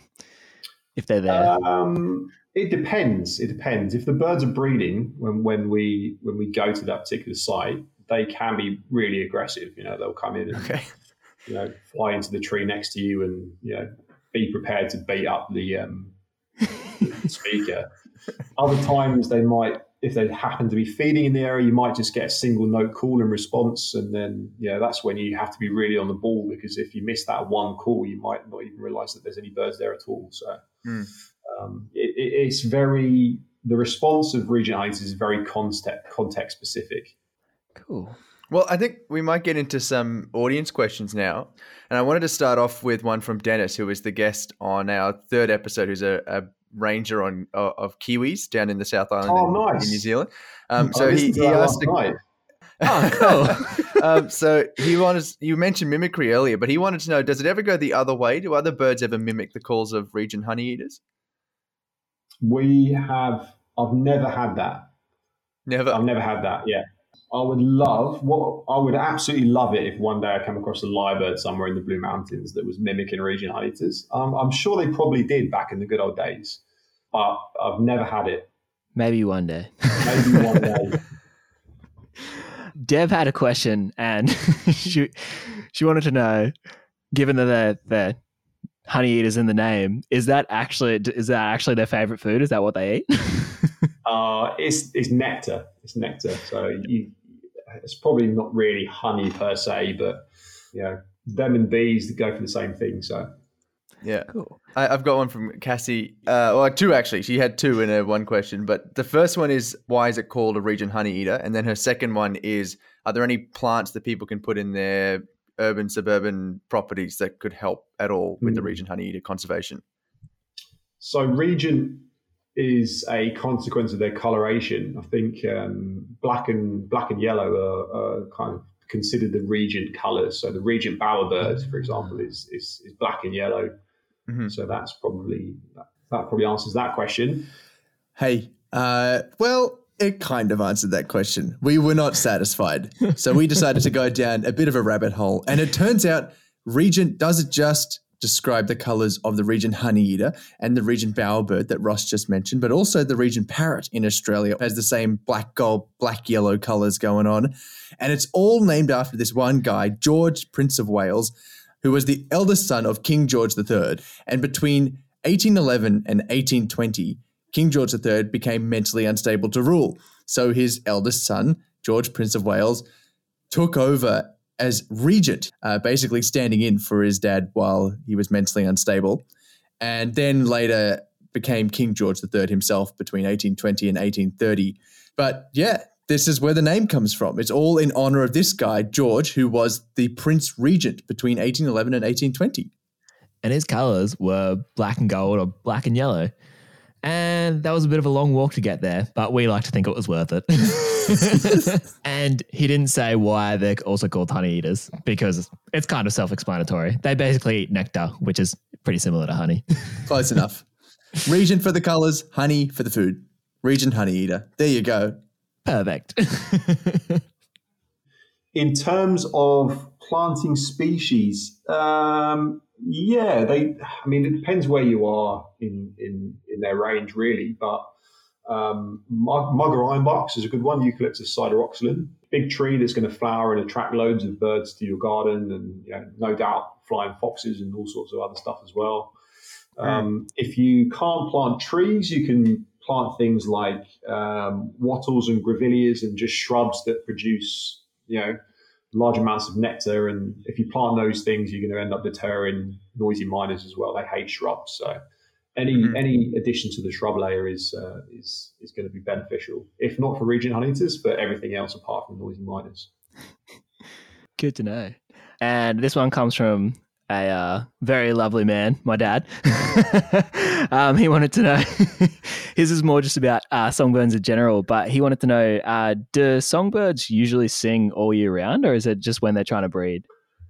If they're there, um, it depends. It depends. If the birds are breeding when, when we when we go to that particular site, they can be really aggressive. You know, they'll come in and okay. you know fly into the tree next to you and you know be prepared to beat up the, um, the speaker. Other times they might if they happen to be feeding in the area, you might just get a single note call in response, and then yeah, that's when you have to be really on the ball because if you miss that one call, you might not even realise that there's any birds there at all. So Hmm. Um, it, it, it's very the response of region heights is very context context specific. Cool. Well, I think we might get into some audience questions now. And I wanted to start off with one from Dennis, who was the guest on our third episode, who's a, a ranger on of, of Kiwis down in the South Island Oh, in, nice. in New Zealand. Um, so he, he asked a. Oh, cool. um, so he wanted you mentioned mimicry earlier, but he wanted to know: Does it ever go the other way? Do other birds ever mimic the calls of regent honey eaters? We have. I've never had that. Never. I've never had that. Yeah. I would love what I would absolutely love it if one day I came across a lyrebird somewhere in the Blue Mountains that was mimicking regent honeyeaters. Um, I'm sure they probably did back in the good old days, but I've never had it. Maybe one day. Maybe one day. Deb had a question, and she she wanted to know, given that the the honey eaters in the name, is that actually is that actually their favorite food? Is that what they eat? Uh, it's it's nectar. It's nectar. So you, it's probably not really honey per se, but you know, them and bees go for the same thing. So yeah. cool. I, I've got one from Cassie. Uh, well, two actually. She had two in her one question. But the first one is why is it called a regent honey eater? And then her second one is are there any plants that people can put in their urban suburban properties that could help at all with the Hmm. regent honey eater conservation? So regent is a consequence of their coloration. I think um, black and black and yellow are, are kind of considered the regent colours. So the regent bowerbird, for example, is is, is black and yellow. Mhm. So that's probably that, that probably answers that question. Hey, uh, well, it kind of answered that question. We were not satisfied. so we decided to go down a bit of a rabbit hole. And it turns out Regent doesn't just describe the colors of the Regent honeyeater and the Regent bowerbird that Ross just mentioned, but also the Regent parrot in Australia has the same black gold, black yellow colors going on. And it's all named after this one guy, George, Prince of Wales, who was the eldest son of King George III. And between 1811 and 1820, King George III became mentally unstable to rule. So his eldest son, George, Prince of Wales, took over as regent, uh, basically standing in for his dad while he was mentally unstable. And then later became King George III himself between 1820 and 1830. But yeah, this is where the name comes from. It's all in honor of this guy, George, who was the Prince Regent between 1811 and 1820. and his colors were black and gold or black and yellow. And that was a bit of a long walk to get there, but we like to think it was worth it. and he didn't say why they're also called honey eaters because it's kind of self explanatory. They basically eat nectar, which is pretty similar to honey. Close enough. Regent for the colors, honey for the food. Regent honey eater. There you go. Perfect. In terms of planting species, um, yeah, they. I mean, it depends where you are in in, in their range, really. But um, Mug- Mugga ironbarks is a good one. Eucalyptus sideroxylon, big tree that's going to flower and attract loads of birds to your garden, and you know, no doubt flying foxes and all sorts of other stuff as well. Um, if you can't plant trees, you can plant things like um, wattles and grevilleas and just shrubs that produce, you know, large amounts of nectar. And if you plant those things, you're going to end up deterring noisy miners as well. They hate shrubs, so any Mhm. any addition to the shrub layer is uh, is is going to be beneficial. If not for regent honeyeaters, for everything else apart from noisy miners. Good to know. And this one comes from a uh, very lovely man, my dad. um, he wanted to know. his is more just about uh, songbirds in general, but he wanted to know: uh, Do songbirds usually sing all year round, or is it just when they're trying to breed?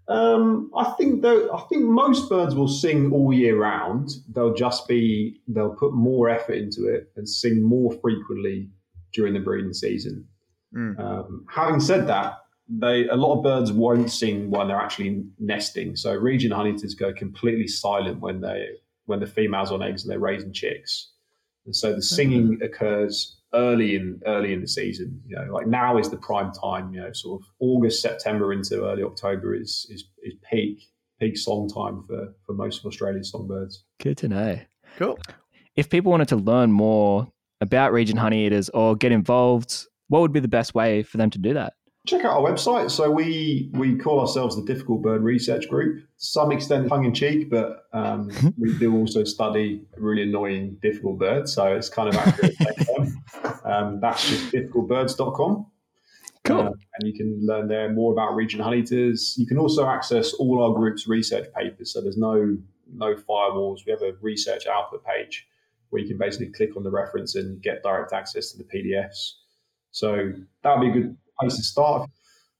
Um, I think though, I think most birds will sing all year round. They'll just be they'll put more effort into it and sing more frequently during the breeding season. Mm. Um, having said that, they a lot of birds won't sing when they're actually nesting. So regent honeyeaters go completely silent when they when the females on eggs and they're raising chicks, and so the singing mm-hmm. occurs early in early in the season. You know, like now is the prime time. You know, sort of August, September into early October is is, is peak peak song time for for most of Australia's songbirds. Good to know. Cool. If people wanted to learn more about Regent Honey Eaters or get involved, what would be the best way for them to do that? Check out our website. So we we call ourselves the Difficult Bird Research Group. To some extent, tongue in cheek, but um, we do also study really annoying difficult birds. So it's kind of accurate. um, that's just difficultbirds.com. Cool. Uh, and you can learn there more about regent honeyeaters. You can also access all our group's research papers. So there's no no firewalls. We have a research output page where you can basically click on the reference and get direct access to the PDFs. So that would be a good place to start.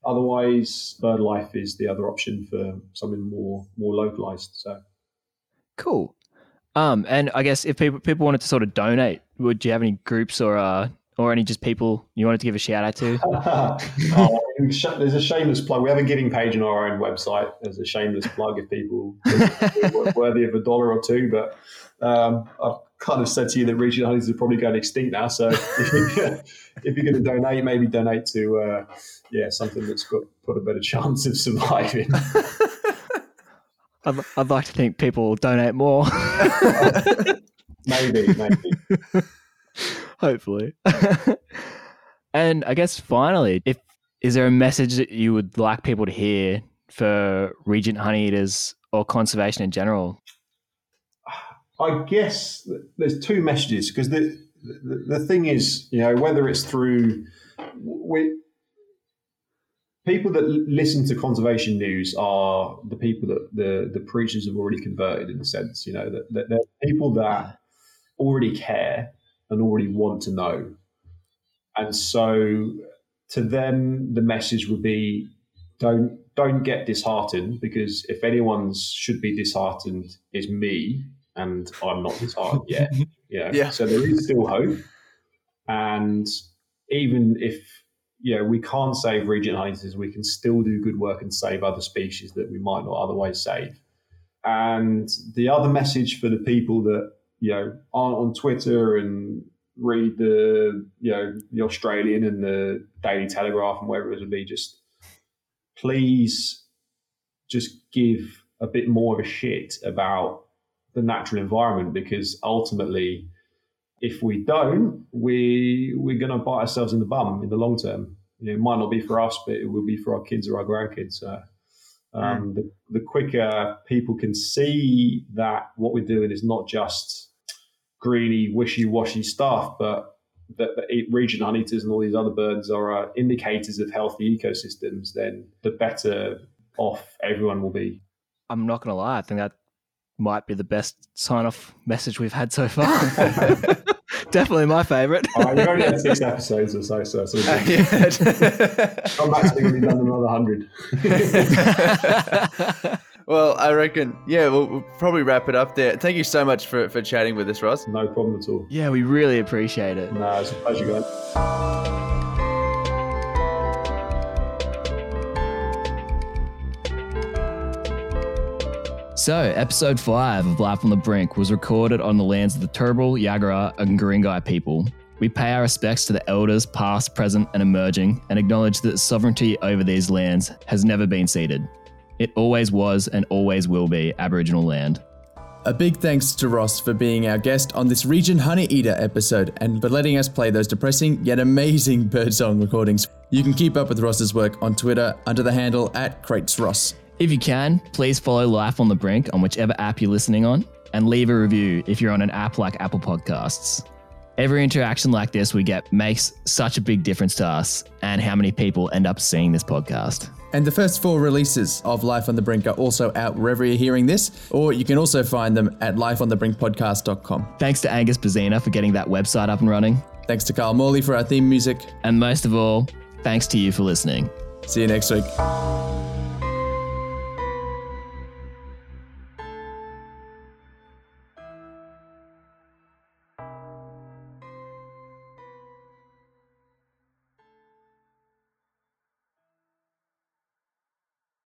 Otherwise, bird life is the other option for something more more localized. So cool. Um, and I guess if people people wanted to sort of donate, would you have any groups or uh, or any just people you wanted to give a shout out to? oh, there's a shameless plug. We have a giving page on our own website. There's a shameless plug if people worthy of a dollar or two. But um, I've kind of said to you that regent honeys are probably going extinct now. So if, you're, if you're going to donate, maybe donate to uh, yeah something that's got put a better chance of surviving. I'd, I'd like to think people will donate more. maybe, maybe. Hopefully. and I guess finally, if is there a message that you would like people to hear for regent honeyeaters or conservation in general? I guess there's two messages because the, the, the thing is, you know, whether it's through we, people that listen to conservation news are the people that the the preachers have already converted in a sense, you know, that, that they're people that already care and already want to know, and so to them the message would be don't don't get disheartened because if anyone should be disheartened is me and I'm not disheartened yet. Yeah. yeah. So there is still hope. And even if you know, we can't save regent honeyeaters, we can still do good work and save other species that we might not otherwise save. And the other message for the people that, you know, aren't on Twitter and read the, you know, the Australian and the Daily Telegraph and wherever it would be, just please just give a bit more of a shit about the natural environment because ultimately, if we don't, we we're going to bite ourselves in the bum in the long term. You know, it might not be for us, but it will be for our kids or our grandkids. So, um, mm. the, the quicker people can see that what we're doing is not just greeny, wishy-washy stuff, but that the regent honeyeaters and all these other birds are uh, indicators of healthy ecosystems, then the better off everyone will be. I'm not going to lie. I think that might be the best sign off message we've had so far. Definitely my favourite. All right, we've only had six episodes or so, so, so uh, yeah. come back to we've done another hundred. well, I reckon, yeah, we'll, we'll, probably wrap it up there. Thank you so much for, for chatting with us, Ross. No problem at all. Yeah, we really appreciate it. No, it's a pleasure, guys. So, episode 5 of Life on the Brink was recorded on the lands of the Turrbal, Yagara, and Guringai people. We pay our respects to the elders, past, present, and emerging, and acknowledge that sovereignty over these lands has never been ceded. It always was and always will be Aboriginal land. A big thanks to Ross for being our guest on this Regent Honey Eater episode and for letting us play those depressing yet amazing birdsong recordings. You can keep up with Ross's work on Twitter under the handle at CratesRoss. If you can, please follow Life on the Brink on whichever app you're listening on and leave a review if you're on an app like Apple Podcasts. Every interaction like this we get makes such a big difference to us and how many people end up seeing this podcast. And the first four releases of Life on the Brink are also out wherever you're hearing this, or you can also find them at lifeonthebrinkpodcast.com. Thanks to Angus Bazina for getting that website up and running. Thanks to Carl Morley for our theme music. And most of all, thanks to you for listening. See you next week.